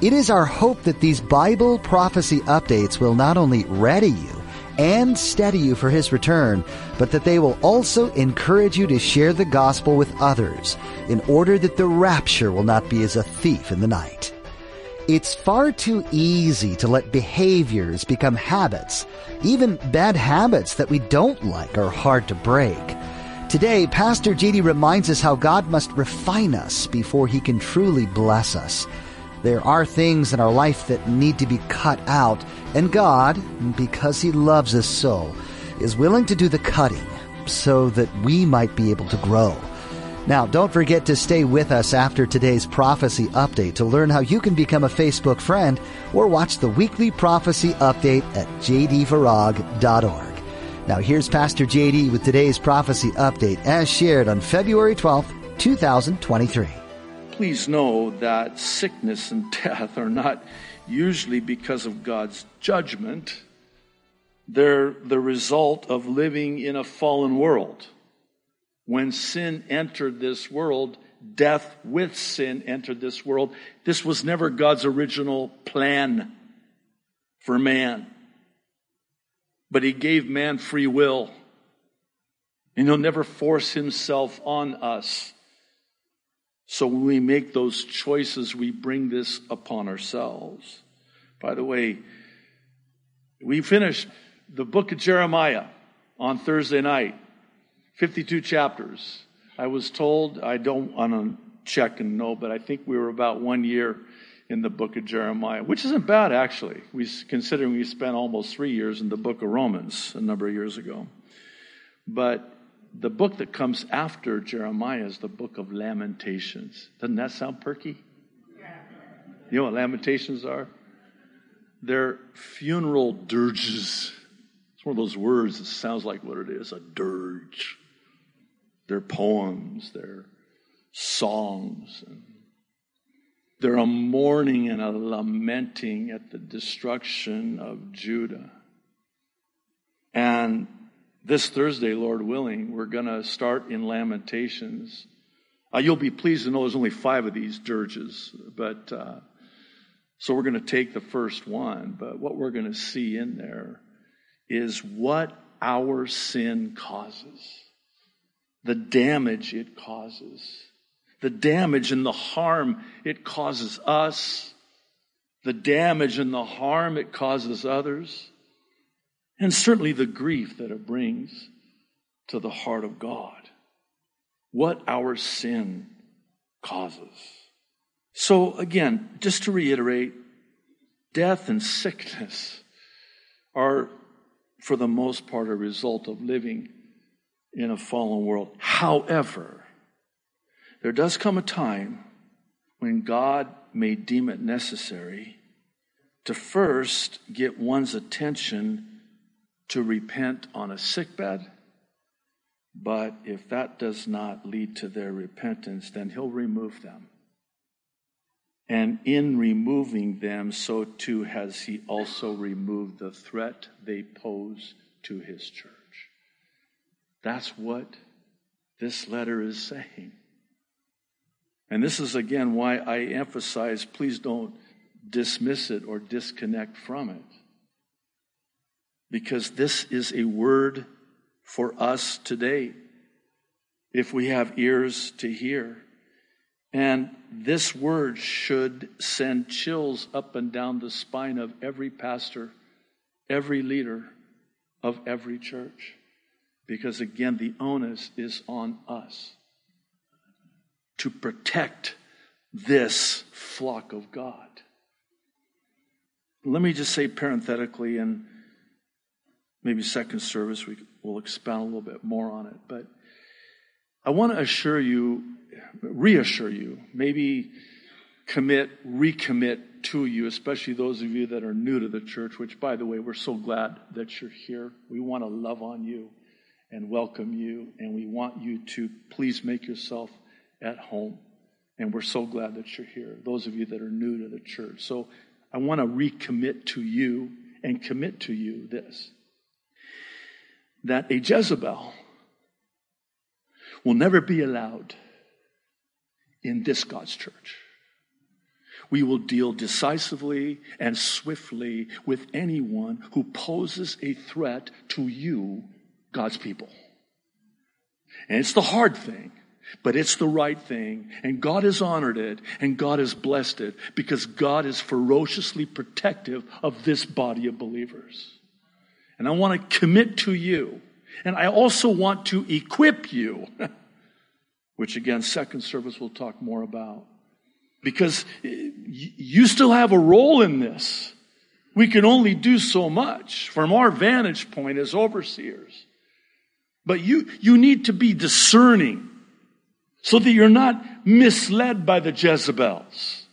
It is our hope that these Bible prophecy updates will not only ready you and steady you for His return, but that they will also encourage you to share the gospel with others in order that the rapture will not be as a thief in the night. It's far too easy to let behaviors become habits. Even bad habits that we don't like are hard to break. Today, Pastor JD reminds us how God must refine us before he can truly bless us. There are things in our life that need to be cut out, and God, because He loves us so, is willing to do the cutting so that we might be able to grow. Now, don't forget to stay with us after today's prophecy update to learn how you can become a Facebook friend or watch the weekly prophecy update at jdfarag.org. Now, here's Pastor JD with today's prophecy update as shared on February 12th, 2023 please know that sickness and death are not usually because of God's judgment. They're the result of living in a fallen world. When sin entered this world, death with sin entered this world. This was never God's original plan for man. But he gave man free will. And he'll never force himself on us. So when we make those choices, we bring this upon ourselves. By the way, we finished the book of Jeremiah on Thursday night, 52 chapters. I was told, I don't want to check and know, but I think we were about one year in the book of Jeremiah, which isn't bad actually. We considering we spent almost three years in the book of Romans a number of years ago. But the book that comes after Jeremiah is the book of Lamentations. Doesn't that sound perky? You know what Lamentations are? They're funeral dirges. It's one of those words that sounds like what it is a dirge. They're poems, they're songs. They're a mourning and a lamenting at the destruction of Judah. And this Thursday, Lord willing, we're going to start in Lamentations. Uh, you'll be pleased to know there's only five of these dirges, but uh, so we're going to take the first one. But what we're going to see in there is what our sin causes, the damage it causes, the damage and the harm it causes us, the damage and the harm it causes others and certainly the grief that it brings to the heart of God. What our sin causes. So, again, just to reiterate, death and sickness are, for the most part, a result of living in a fallen world. However, there does come a time when God may deem it necessary to first get one's attention to repent on a sickbed. But if that does not lead to their repentance, then he'll remove them. And in removing them, so too has he also removed the threat they pose to his church. That's what this letter is saying. And this is again why I emphasize please don't dismiss it or disconnect from it because this is a word for us today if we have ears to hear. And this word should send chills up and down the spine of every pastor, every leader of every church. Because again, the onus is on us to protect this flock of God. Let me just say parenthetically, and maybe second service, we will expound a little bit more on it. But I want to assure you, reassure you, maybe commit, recommit to you, especially those of you that are new to the church, which, by the way, we're so glad that you're here. We want to love on you and welcome you, and we want you to please make yourself at home. And we're so glad that you're here, those of you that are new to the church. So I want to recommit to you and commit to you this that a Jezebel will never be allowed in this God's church. We will deal decisively and swiftly with anyone who poses a threat to you, God's people. And it's the hard thing, but it's the right thing. And God has honored it and God has blessed it because God is ferociously protective of this body of believers. And I want to commit to you. And I also want to equip you, which again, second service we'll talk more about because you still have a role in this. We can only do so much from our vantage point as overseers. But you, you need to be discerning so that you're not misled by the Jezebels.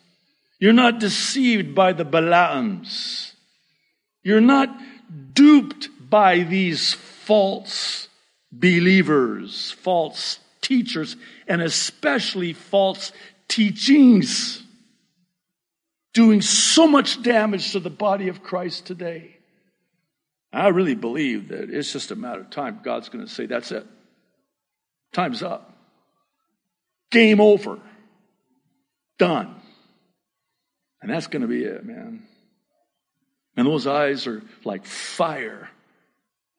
You're not deceived by the Balaams. You're not duped by these false believers, false teachers, and especially false teachings doing so much damage to the body of Christ today. I really believe that it's just a matter of time. God's going to say, that's it. Time's up. Game over. Done. And that's going to be it, man. And those eyes are like fire,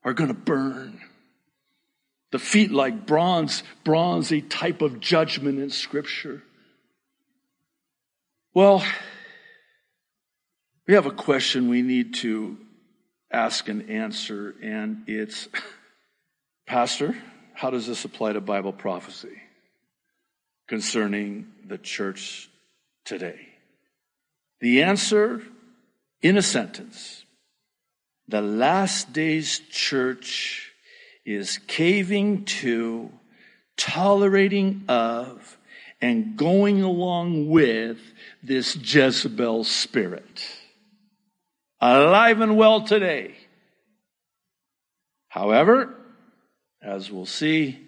are going to burn. The feet like bronze, a type of judgment in Scripture. Well, we have a question we need to ask and answer, and it's Pastor, how does this apply to Bible prophecy concerning the church today? The answer in a sentence the last days church is caving to, tolerating of, and going along with this Jezebel spirit. Alive and well today. However, as we'll see,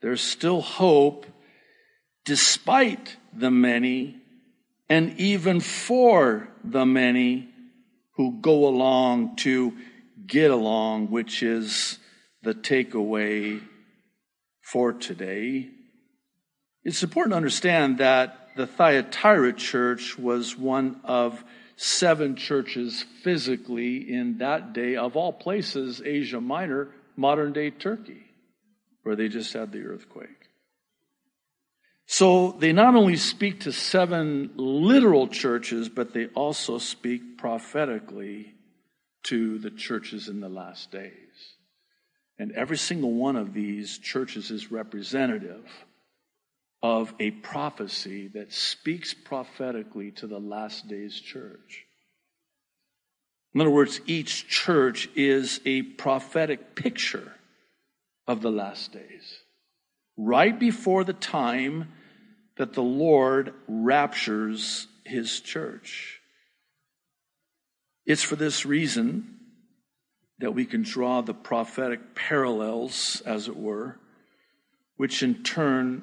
there's still hope despite the many and even for the many who go along to get along, which is the takeaway for today. It's important to understand that the Thyatira church was one of seven churches physically in that day, of all places, Asia Minor, modern day Turkey, where they just had the earthquake. So they not only speak to seven literal churches, but they also speak prophetically to the churches in the last days. And every single one of these churches is representative of a prophecy that speaks prophetically to the last days church. In other words, each church is a prophetic picture of the last days. Right before the time that the Lord raptures his church. It's for this reason that we can draw the prophetic parallels, as it were, which in turn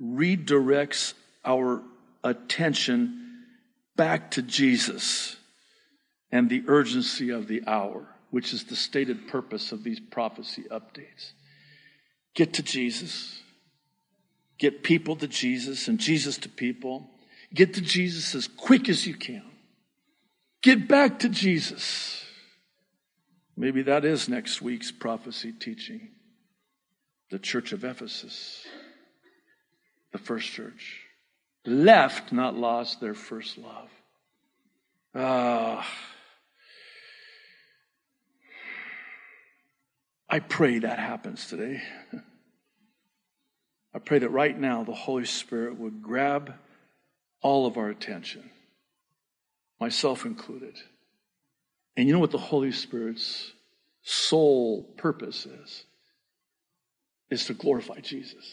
redirects our attention back to Jesus and the urgency of the hour, which is the stated purpose of these prophecy updates. Get to Jesus. Get people to Jesus and Jesus to people. Get to Jesus as quick as you can. Get back to Jesus. Maybe that is next week's prophecy teaching. The church of Ephesus the first church. Left, not lost, their first love. Uh, I pray that happens today. I pray that right now the Holy Spirit would grab all of our attention, myself included. And you know what the Holy Spirit's sole purpose is? Is to glorify Jesus.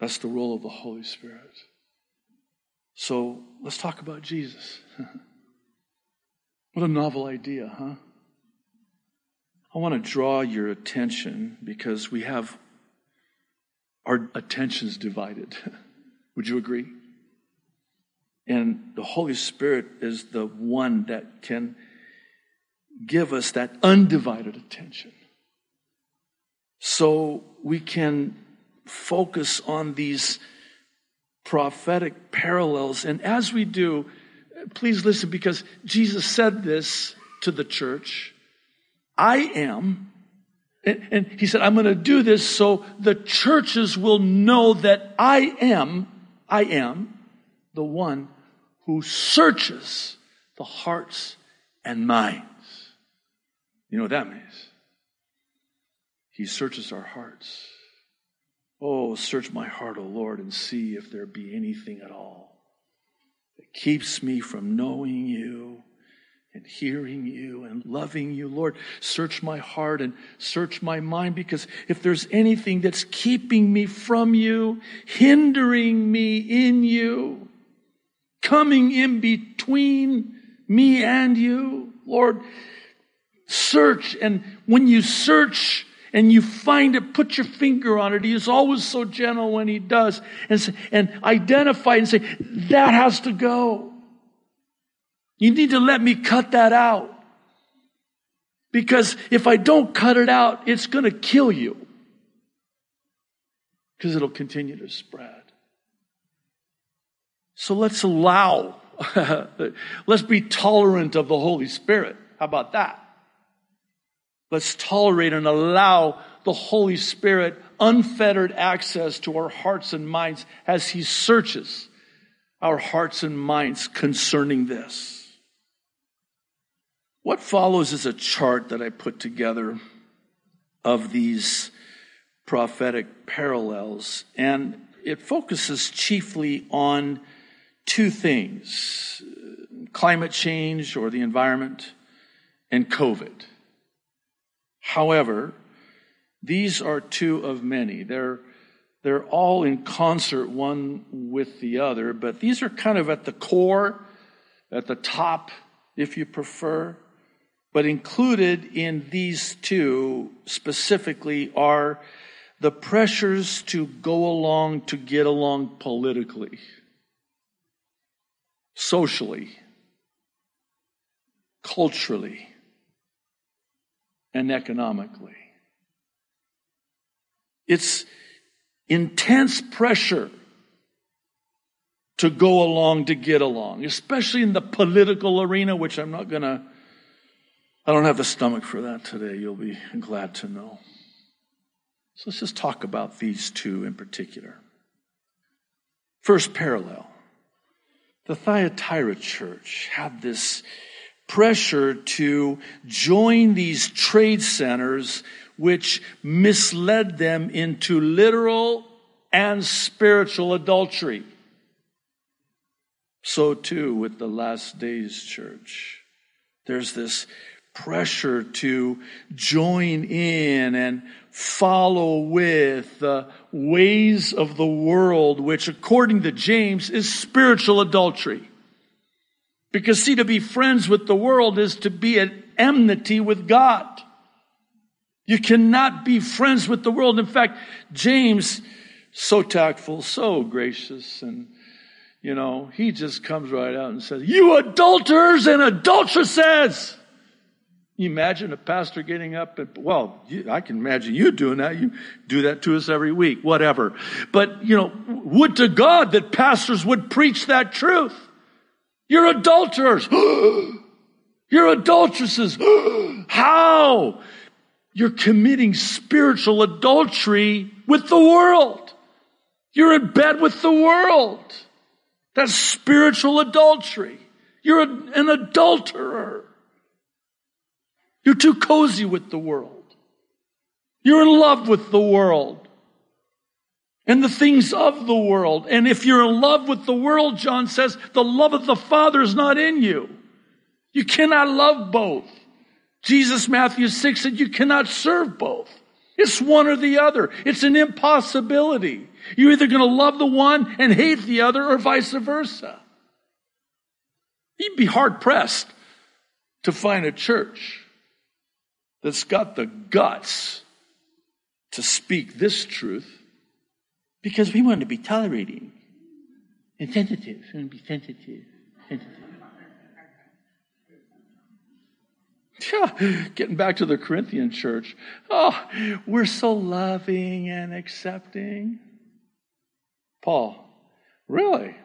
That's the role of the Holy Spirit. So let's talk about Jesus. what a novel idea, huh? I want to draw your attention because we have our attentions divided. Would you agree? And the Holy Spirit is the one that can give us that undivided attention. So we can focus on these prophetic parallels. And as we do, please listen because Jesus said this to the church I am. And, and he said, I'm going to do this so the churches will know that I am, I am the one who searches the hearts and minds. You know what that means? He searches our hearts. Oh, search my heart, O Lord, and see if there be anything at all that keeps me from knowing you and hearing you and loving you. Lord, search my heart and search my mind because if there's anything that's keeping me from you, hindering me in you, coming in between me and you, Lord, search. And when you search, and you find it, put your finger on it. He is always so gentle when he does, and, and identify and say, that has to go. You need to let me cut that out. Because if I don't cut it out, it's going to kill you. Because it'll continue to spread. So let's allow, let's be tolerant of the Holy Spirit. How about that? Let's tolerate and allow the Holy Spirit unfettered access to our hearts and minds as He searches our hearts and minds concerning this. What follows is a chart that I put together of these prophetic parallels, and it focuses chiefly on two things climate change or the environment and COVID. However, these are two of many. They're, they're all in concert one with the other, but these are kind of at the core, at the top, if you prefer. But included in these two specifically are the pressures to go along, to get along politically, socially, culturally and economically. It's intense pressure to go along, to get along, especially in the political arena, which I'm not going to, I don't have the stomach for that today. You'll be glad to know. So let's just talk about these two in particular. First parallel. The Thyatira church had this pressure to join these trade centers, which misled them into literal and spiritual adultery. So too with the last days church. There's this pressure to join in and follow with the ways of the world, which according to James is spiritual adultery. Because see, to be friends with the world is to be at enmity with God. You cannot be friends with the world. In fact, James, so tactful, so gracious, and you know, he just comes right out and says, You adulterers and adulteresses! Imagine a pastor getting up and, well, I can imagine you doing that. You do that to us every week, whatever. But, you know, would to God that pastors would preach that truth. You're adulterers. You're adulteresses. How? You're committing spiritual adultery with the world. You're in bed with the world. That's spiritual adultery. You're an adulterer. You're too cozy with the world. You're in love with the world and the things of the world. And if you're in love with the world, John says, the love of the Father is not in you. You cannot love both. Jesus, Matthew 6 said, you cannot serve both. It's one or the other. It's an impossibility. You're either going to love the one and hate the other or vice versa. You'd be hard pressed to find a church that's got the guts to speak this truth because we want to be tolerating and sensitive. We want to be. Yeah, getting back to the Corinthian church. Oh, we're so loving and accepting. Paul, really?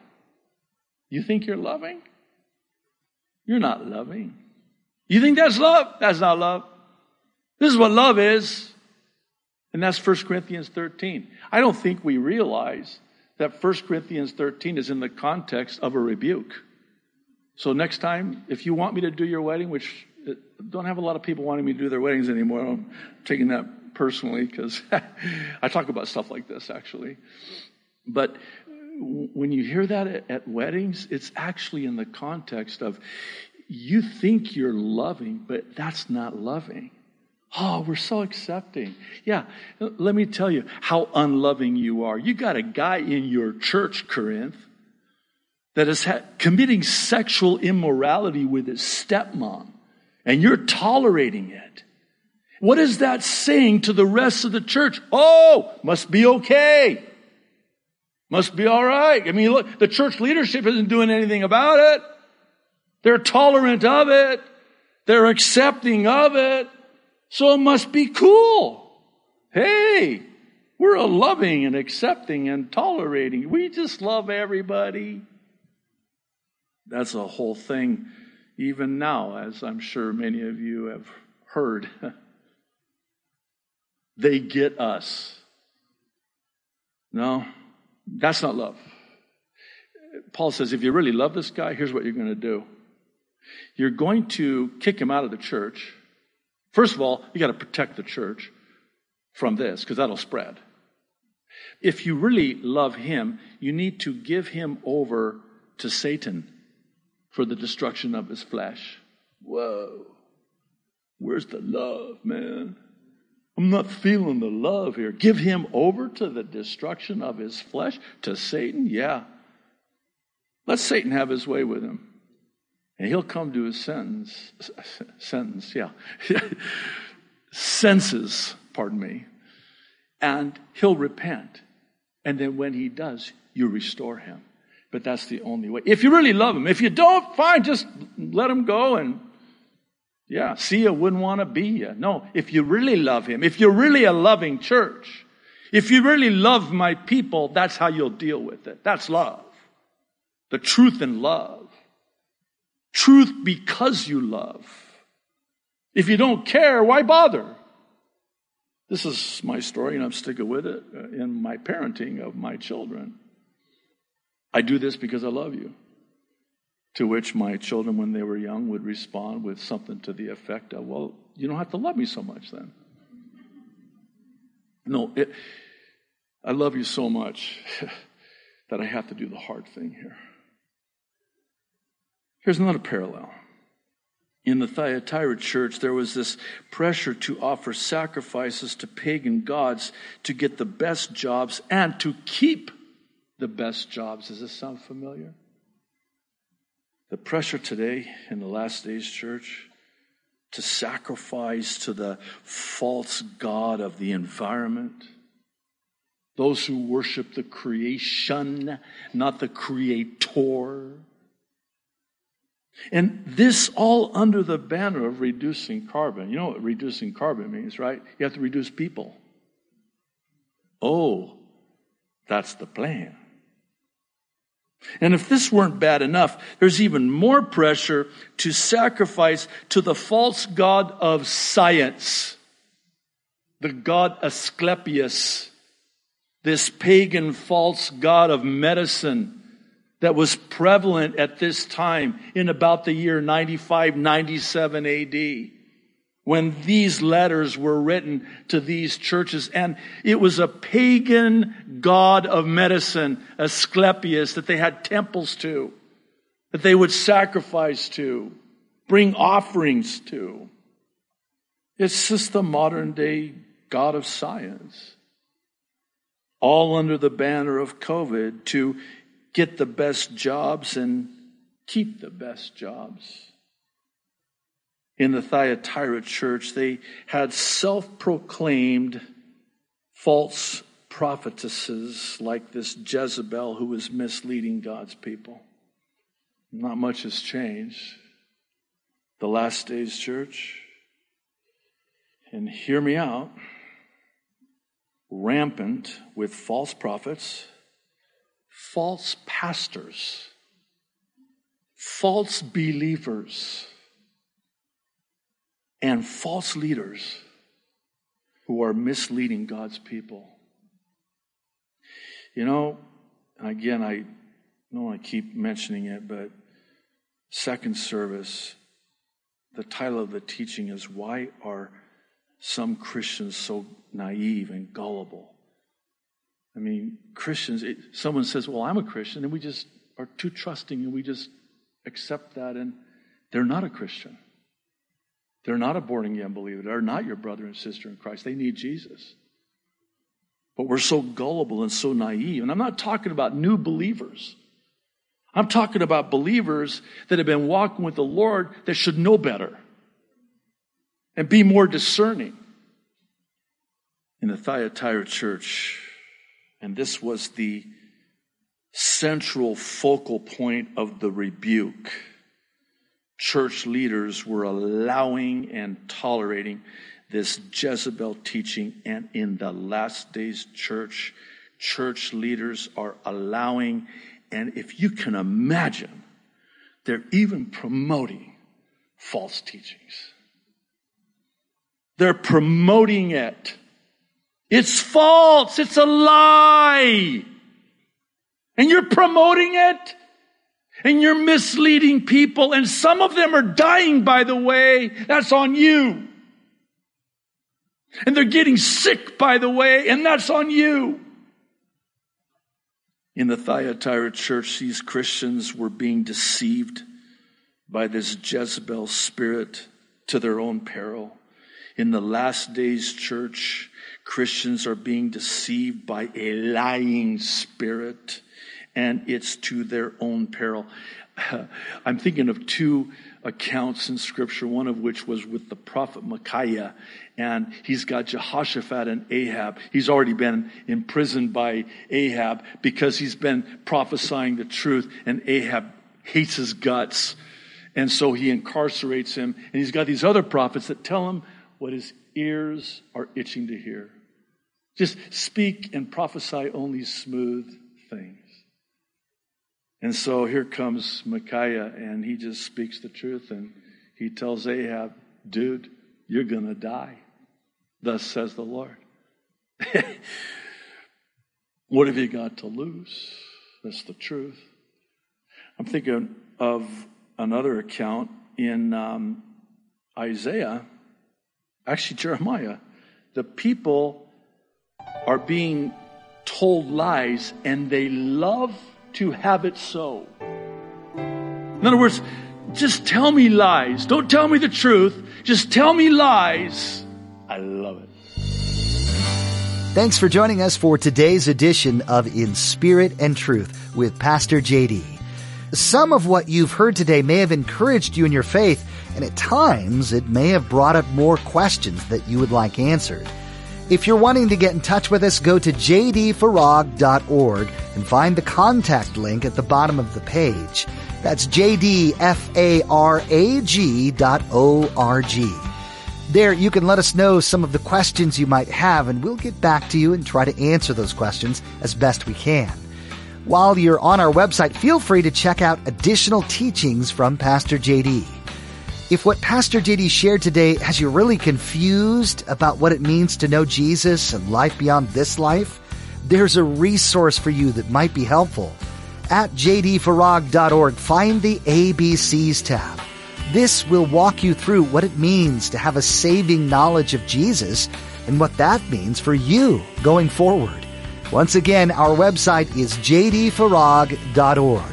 You think you're loving? You're not loving. You think that's love? That's not love. This is what love is. And that's 1 Corinthians 13. I don't think we realize that 1 Corinthians 13 is in the context of a rebuke. So next time, if you want me to do your wedding, which uh, don't have a lot of people wanting me to do their weddings anymore, I'm taking that personally because I talk about stuff like this actually. But when you hear that at, at weddings, it's actually in the context of you think you're loving, but that's not loving. Oh, we're so accepting. Yeah, let me tell you how unloving you are. You got a guy in your church, Corinth, that is ha- committing sexual immorality with his stepmom, and you're tolerating it. What is that saying to the rest of the church? Oh, must be okay. Must be all right. I mean, look, the church leadership isn't doing anything about it. They're tolerant of it. They're accepting of it. So it must be cool. Hey, we're a loving and accepting and tolerating. We just love everybody. That's a whole thing, even now, as I'm sure many of you have heard. they get us. No, that's not love. Paul says if you really love this guy, here's what you're going to do you're going to kick him out of the church First of all, you got to protect the church from this because that'll spread. If you really love him, you need to give him over to Satan for the destruction of his flesh. Whoa. Where's the love, man? I'm not feeling the love here. Give him over to the destruction of his flesh, to Satan? Yeah. Let Satan have his way with him. And he'll come to his sentence, sentence, yeah, senses, pardon me, and he'll repent. And then when he does, you restore him. But that's the only way. If you really love him, if you don't, fine, just let him go and yeah, see you wouldn't want to be you. No, if you really love him, if you're really a loving church, if you really love my people, that's how you'll deal with it. That's love. The truth in love. Truth because you love. If you don't care, why bother? This is my story, and I'm sticking with it in my parenting of my children. I do this because I love you. To which my children, when they were young, would respond with something to the effect of, Well, you don't have to love me so much then. No, it, I love you so much that I have to do the hard thing here. Here's another parallel. In the Thyatira church, there was this pressure to offer sacrifices to pagan gods to get the best jobs and to keep the best jobs. Does this sound familiar? The pressure today in the last days church to sacrifice to the false God of the environment. Those who worship the creation, not the creator. And this all under the banner of reducing carbon. You know what reducing carbon means, right? You have to reduce people. Oh, that's the plan. And if this weren't bad enough, there's even more pressure to sacrifice to the false god of science, the god Asclepius, this pagan false god of medicine that was prevalent at this time in about the year 95, 97 AD when these letters were written to these churches. And it was a pagan god of medicine, Asclepius, that they had temples to, that they would sacrifice to, bring offerings to. It's just the modern day god of science. All under the banner of COVID to get the best jobs and keep the best jobs. In the Thyatira church, they had self proclaimed false prophetesses like this Jezebel who was misleading God's people. Not much has changed. The last days church, and hear me out, rampant with false prophets, false pastors, false believers, and false leaders who are misleading God's people. You know, again, I want to keep mentioning it, but second service, the title of the teaching is Why Are Some Christians So Naive and Gullible? I mean, Christians, it, someone says, Well, I'm a Christian, and we just are too trusting and we just accept that, and they're not a Christian. They're not a born again believer. They're not your brother and sister in Christ. They need Jesus. But we're so gullible and so naive. And I'm not talking about new believers. I'm talking about believers that have been walking with the Lord that should know better and be more discerning. In the Thyatira church, and this was the central focal point of the rebuke, church leaders were allowing and tolerating this Jezebel teaching. And in the last days, church, church leaders are allowing, and if you can imagine, they're even promoting false teachings. They're promoting it. It's false. It's a lie. And you're promoting it and you're misleading people and some of them are dying, by the way. That's on you. And they're getting sick, by the way, and that's on you. In the Thyatira church, these Christians were being deceived by this Jezebel spirit to their own peril. In the last days church, Christians are being deceived by a lying spirit, and it's to their own peril. I'm thinking of two accounts in scripture, one of which was with the prophet Micaiah, and he's got Jehoshaphat and Ahab. He's already been imprisoned by Ahab because he's been prophesying the truth, and Ahab hates his guts. And so he incarcerates him, and he's got these other prophets that tell him what his ears are itching to hear. Just speak and prophesy only smooth things. And so here comes Micaiah, and he just speaks the truth, and he tells Ahab, dude, you're going to die. Thus says the Lord. what have you got to lose? That's the truth. I'm thinking of another account in um, Isaiah, actually, Jeremiah. The people are being told lies, and they love to have it so. In other words, just tell me lies. Don't tell me the truth. Just tell me lies. I love it. Thanks for joining us for today's edition of In Spirit and Truth with Pastor JD. Some of what you've heard today may have encouraged you in your faith, and at times it may have brought up more questions that you would like answered. If you're wanting to get in touch with us, go to jdfarag.org and find the contact link at the bottom of the page. That's jdfarag.org. There, you can let us know some of the questions you might have, and we'll get back to you and try to answer those questions as best we can. While you're on our website, feel free to check out additional teachings from Pastor JD. If what Pastor JD shared today has you really confused about what it means to know Jesus and life beyond this life, there's a resource for you that might be helpful. At jdfarag.org, find the ABCs tab. This will walk you through what it means to have a saving knowledge of Jesus and what that means for you going forward. Once again, our website is jdfarag.org.